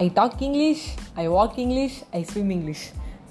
I talk English I walk English I swim English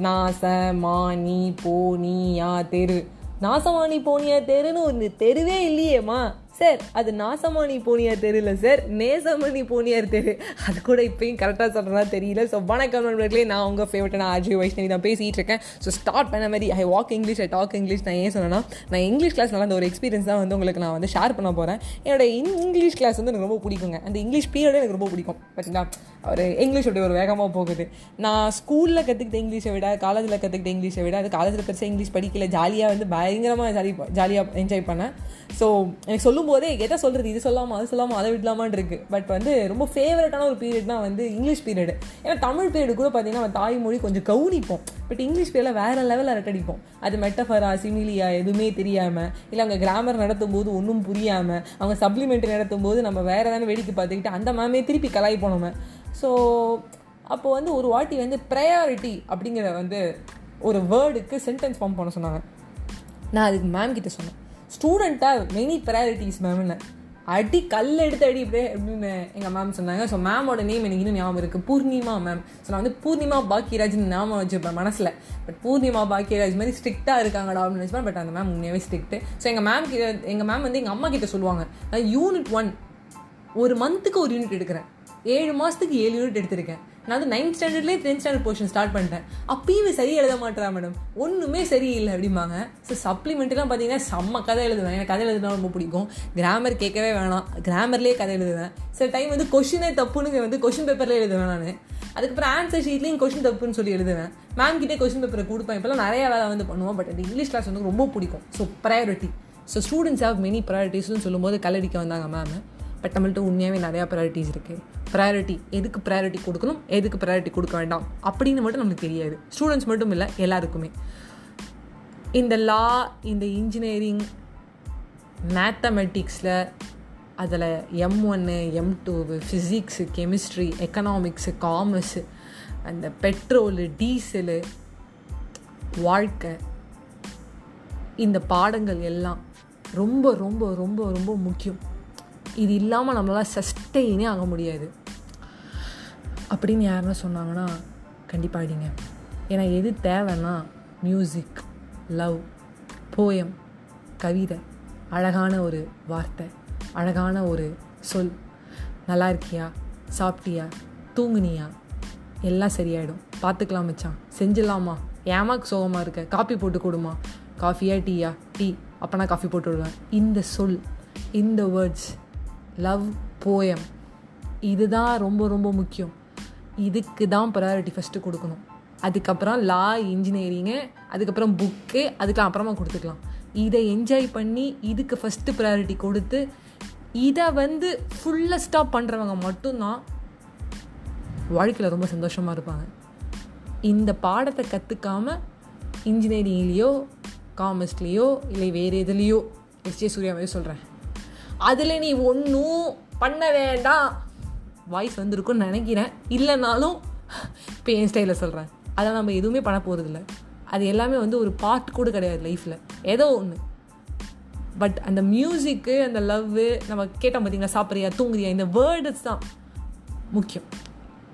நாச மா நீ போ நீ யா தெரு. நாசமா நீ போனியா தெருன்னு ஒரு தெருவே இல்லையேம்மா. சார் அது நாசமானி போனியார் தெரியல சார். நேசமணி போனியார் தெரு அது கூட இப்பயும் கரெக்டாக சொல்கிறதா தெரியல. ஸோ வணக்கம் நண்பர்களே நான் உங்கள் ஃபேவரட்டான ஆர்ஜி வைஷ்ணவி தான் பேசிகிட்டு இருக்கேன். ஸோ ஸ்டார்ட் பண்ண மாதிரி I walk English I talk English நான் ஏன் சொன்னேன்னா நான் இங்கிலீஷ் கிளாஸ் நடந்த அந்த ஒரு எக்ஸ்பீரியன்ஸ் தான் வந்து உங்களுக்கு நான் வந்து ஷேர் பண்ண போகிறேன் என்னோட இங்கிலீஷ் கிளாஸ் வந்து எனக்கு ரொம்ப பிடிக்குங்க. அந்த இங்கிலீஷ் பீரியடே எனக்கு ரொம்ப பிடிக்கும். பார்த்தீங்களா ஒரு இங்கிலீஷ் அப்படி ஒரு வேகமாக போகுது. நான் ஸ்கூலில் கற்றுக்கிட்ட இங்கிலீஷை விட காலேஜில் கற்றுக்கிட்ட இங்கிலீஷை விட அது காலேஜில் பெருசாக இங்கிலீஷ் படிக்கல. ஜாலியாக வந்து பயங்கரமாக ஜாலி ஜாலியாக என்ஜாய் பண்ணேன். ஸோ எனக்கு சொல்லும் போதே எதை சொல்கிறது இது சொல்லாமல் அது சொல்லாமல் அதை விடலாமான் இருக்குது பட் வந்து ரொம்ப ஃபேவரட்டான ஒரு பீரியட்னா வந்து இங்கிலீஷ் பீரியட் ஏன்னா தமிழ் பீரியட் கூட பார்த்தீங்கன்னா நம்ம தாய்மொழி கொஞ்சம் கவனிப்போம். பட் இங்கிலீஷ் பேரில் வேறு லெவலில் அரட்டடிப்போம். அது மெட்டஃபரா சிமிலியா எதுவுமே தெரியாமல் இல்லை அவங்க கிராமர் நடத்தும் போது ஒன்றும் புரியாமல் அவங்க சப்ளிமெண்ட்ரி நடத்தும் போது நம்ம வேறு ஏதாவது வேடிக்கை பார்த்துக்கிட்டு அந்த மேமே திருப்பி கலாய் போனோம் ஸோ அப்போ வந்து ஒரு வாட்டி வந்து ப்ரையாரிட்டி அப்படிங்கிற வந்து ஒரு வேர்டுக்கு சென்டென்ஸ் ஃபார்ம் பண்ண சொன்னாங்க. நான் அதுக்கு மேம் கிட்ட சொன்னேன். ஸ்டூடெண்ட்டாக மெனி ப்ரையாரிட்டிஸ் மேம்னு அடி கல் எடுத்து அடி இப்படியே அப்படின்னு எங்கள் மேம் சொன்னாங்க. ஸோ மேமோட நேம் எனக்கு இன்னும் ஞாபகம் இருக்குது பூர்ணிமா மேம் ஸோ நான் வந்து பூர்ணிமா பாக்கியராஜ்னு ஞாபகம் வச்சுப்பேன் மனசில். பட் பூர்ணிமா பாக்கியராஜ் மாதிரி ஸ்ட்ரிக்டாக இருக்காங்கடா அப்படின்னு நினச்சிப்பேன். பட் அந்த மேம் உண்மையாகவே ஸ்ட்ரிக்ட்டு ஸோ எங்கள் மேம் கிட்ட எங்கள் மேம் வந்து எங்கள் அம்மா கிட்ட சொல்லுவாங்க. நான் யூனிட் ஒன் ஒரு மந்த்துக்கு ஒரு யூனிட் எடுக்கிறேன். ஏழு மாதத்துக்கு ஏழு யூனிட் எடுத்திருக்கேன். நான் வந்து நைன்த் ஸ்டாண்டர்ட்லேயே டென்த் ஸ்டாண்டர்ட் போர்ஷன் ஸ்டார்ட் பண்ணிட்டேன். அப்பயும் சரி எழுத மாட்டேறா மேடம் ஒன்றுமே சரியில்லை அப்படிம்பாங்க. ஸோ சப்ளிமெண்ட்லாம் பார்த்தீங்கன்னா செம்ம கதை எழுதுவேன். எனக்கு கதை எழுதுனா ரொம்ப பிடிக்கும். கிராமர் கேட்கவே வேணாம். கிராமர்லேயே கதை எழுதுவேன். சில டைம் வந்து கொஷினே தப்புன்னு வந்து கொஷின் பேப்பர்லேயே எழுதுவேன் நான். அதுக்கப்புறம் ஆன்சர் ஷீட்லேயும் கொஷின் தப்புன்னு சொல்லி எழுதுவேன். மேம் கிட்டே கொஷின் பேப்பரை கொடுப்பேன். இப்போலாம் நிறைய வேலை வந்து பண்ணுவோம். பட் அந்த இங்கிலீஷ் கிளாஸ் வந்து ரொம்ப பிடிக்கும். So priority so students have many ப்ரையாரிட்டிஸ்னு சொல்லும்போது கல்லடிக்க வந்தாங்க மேம் பட் நம்மள்ட்ட உண்மையாகவே நிறையா ப்ரையாரிட்டிஸ் இருக்குது ப்ரையாரிட்டி எதுக்கு ப்ரையாரிட்டி கொடுக்கணும்? எதுக்கு ப்ரையாரிட்டி கொடுக்க வேண்டாம்? அப்படின்னு மட்டும் நமக்கு தெரியாது. ஸ்டூடெண்ட்ஸ் மட்டும் இல்லை எல்லாருக்குமே. இந்த லா இந்த இன்ஜினியரிங் மேத்தமெட்டிக்ஸில் அதில் எம் ஒன்று M two physics chemistry economics commerce அந்த பெட்ரோலு டீசலு வாழ்க்கை இந்த பாடங்கள் எல்லாம் ரொம்ப ரொம்ப ரொம்ப ரொம்ப முக்கியம். இது இல்லாமல் நம்மளால் சஸ்டெயினே ஆக முடியாது. அப்படின்னு யாருன்னா சொன்னாங்கன்னா கண்டிப்பாக அடிங்க. ஏன்னா எது தேவைன்னா மியூசிக் லவ் போயம் கவிதை அழகான ஒரு வார்த்தை அழகான ஒரு சொல் நல்லா இருக்கியா சாப்பிட்டியா தூங்குனியா எல்லாம் சரியாயிடும். பார்த்துக்கலாம் மச்சான். செஞ்சிடலாமா? ஏமாக்கு சோகமாக இருக்க? காஃபி போட்டு கொடுமா? காஃபியா டீயா? டீ. அப்போ நான் காஃபி போட்டு விடுவேன். இந்த சொல் இந்த வேர்ட்ஸ் லவ் போயம். இதுதான் ரொம்ப ரொம்ப முக்கியம். இதுக்கு தான் ப்ரையாரிட்டி ஃபஸ்ட்டு கொடுக்கணும். அதுக்கப்புறம் லா இன்ஜினியரிங்கு அதுக்கப்புறம் புக்கு அதுக்கு அப்புறமா கொடுத்துக்கலாம். இதை என்ஜாய் பண்ணி இதுக்கு ஃபஸ்ட்டு ப்ரையாரிட்டி கொடுத்து இதை வந்து ஃபுல்லாக ஸ்டாப் பண்ணுறவங்க மட்டும்தான் வாழ்க்கையில் ரொம்ப சந்தோஷமாக இருப்பாங்க. இந்த பாடத்தை கற்றுக்காம இன்ஜினியரிங்லேயோ காமர்ஸ்லேயோ இல்லை வேறு எதுலேயோ எஸ். ஜே. சூர்யா மாதிரி சொல்கிறேன் அதில் நீ ஒன்றும் பண்ண வேண்டாம். வாய்ஸ் வந்திருக்குன்னு நினைக்கிறேன். இல்லைனாலும் இப்போ என் ஸ்டைலில் சொல்கிறேன் அதை நம்ம எதுவுமே பண்ண போகிறதில்ல அது எல்லாமே வந்து ஒரு பார்ட் கூட கிடையாது லைஃப்பில் ஏதோ ஒன்று பட் அந்த மியூசிக்கு அந்த லவ்வு நம்ம கேட்டோம் பார்த்தீங்களா சாப்பிட்றியா தூங்குறியா இந்த வேர்ட்ஸ் தான் முக்கியம்.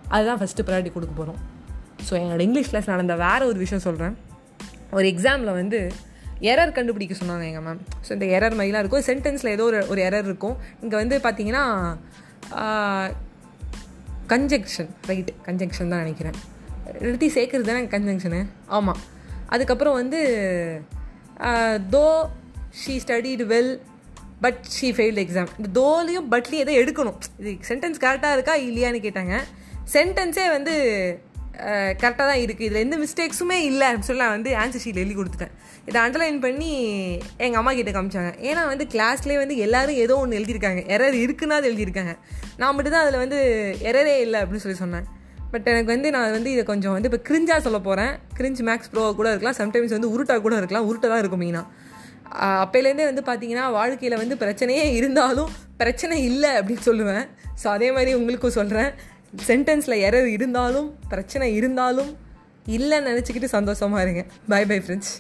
அதுதான் ஃபஸ்ட்டு ப்ரையாரிட்டி கொடுக்க போகிறோம் ஸோ என்னோடய இங்கிலீஷ் கிளாஸ் நடந்த வேறு ஒரு விஷயம் சொல்கிறேன் ஒரு எக்ஸாமில் வந்து எரர் கண்டுபிடிக்க சொன்னாங்க எங்கள் மேம் ஸோ இந்த எரர் மாதிரிலாம் இருக்கும். சென்டென்ஸில் ஏதோ ஒரு ஒரு எரர் இருக்கும். இங்கே வந்து பார்த்தீங்கன்னா கன்ஜெக்ஷன் ரைட் கன்ஜெக்ஷன் தான் நினைக்கிறேன். எழுதி சேர்க்குறது தானே கன்ஜெக்ஷனு ஆமாம் அதுக்கப்புறம் வந்து though she studied well but she failed exam இந்த தோலையும் பட்லையும் எதோ எடுக்கணும். இது சென்டென்ஸ் கரெக்டாக இருக்கா இல்லையான்னு கேட்டாங்க. சென்டென்ஸே வந்து கரெக்டாக தான் இருக்குது இதில் எந்த மிஸ்டேக்ஸுமே இல்லை அப்படின்னு சொல்லி நான் வந்து ஆன்சர் ஷீட் எழுதி கொடுத்துட்டேன். இதை அண்டர்லைன் பண்ணி எங்கள் அம்மா கிட்டே காமிச்சாங்க. ஏன்னா வந்து கிளாஸ்லேயே வந்து எல்லோரும் ஏதோ ஒன்று எழுதியிருக்காங்க. எரர் இருக்குன்னா அது எழுதியிருக்காங்க. நான் மட்டும் தான் அதில் வந்து எரரே இல்லை அப்படின்னு சொல்லி சொன்னேன். பட் எனக்கு வந்து நான் வந்து இதை கொஞ்சம் வந்து இப்போ கிரிஞ்சாக சொல்ல போகிறேன் கிரிஞ்ச் மேக்ஸ் ப்ரோ கூட இருக்கலாம். சம்டைம்ஸ் வந்து உருட்டாக கூட இருக்கலாம். உருட்டை தான் இருக்கும் மெயினாக அப்போலேருந்தே வந்து பார்த்தீங்கன்னா வாழ்க்கையில் வந்து பிரச்சனையே இருந்தாலும் பிரச்சனை இல்லை அப்படின்னு சொல்லுவேன். ஸோ அதே மாதிரி உங்களுக்கும் சொல்கிறேன் சென்டென்ஸில் எரர் இருந்தாலும் பிரச்சனை இருந்தாலும் இல்லைன்னு நினச்சிக்கிட்டு சந்தோஷமாக இருங்க. By bye friends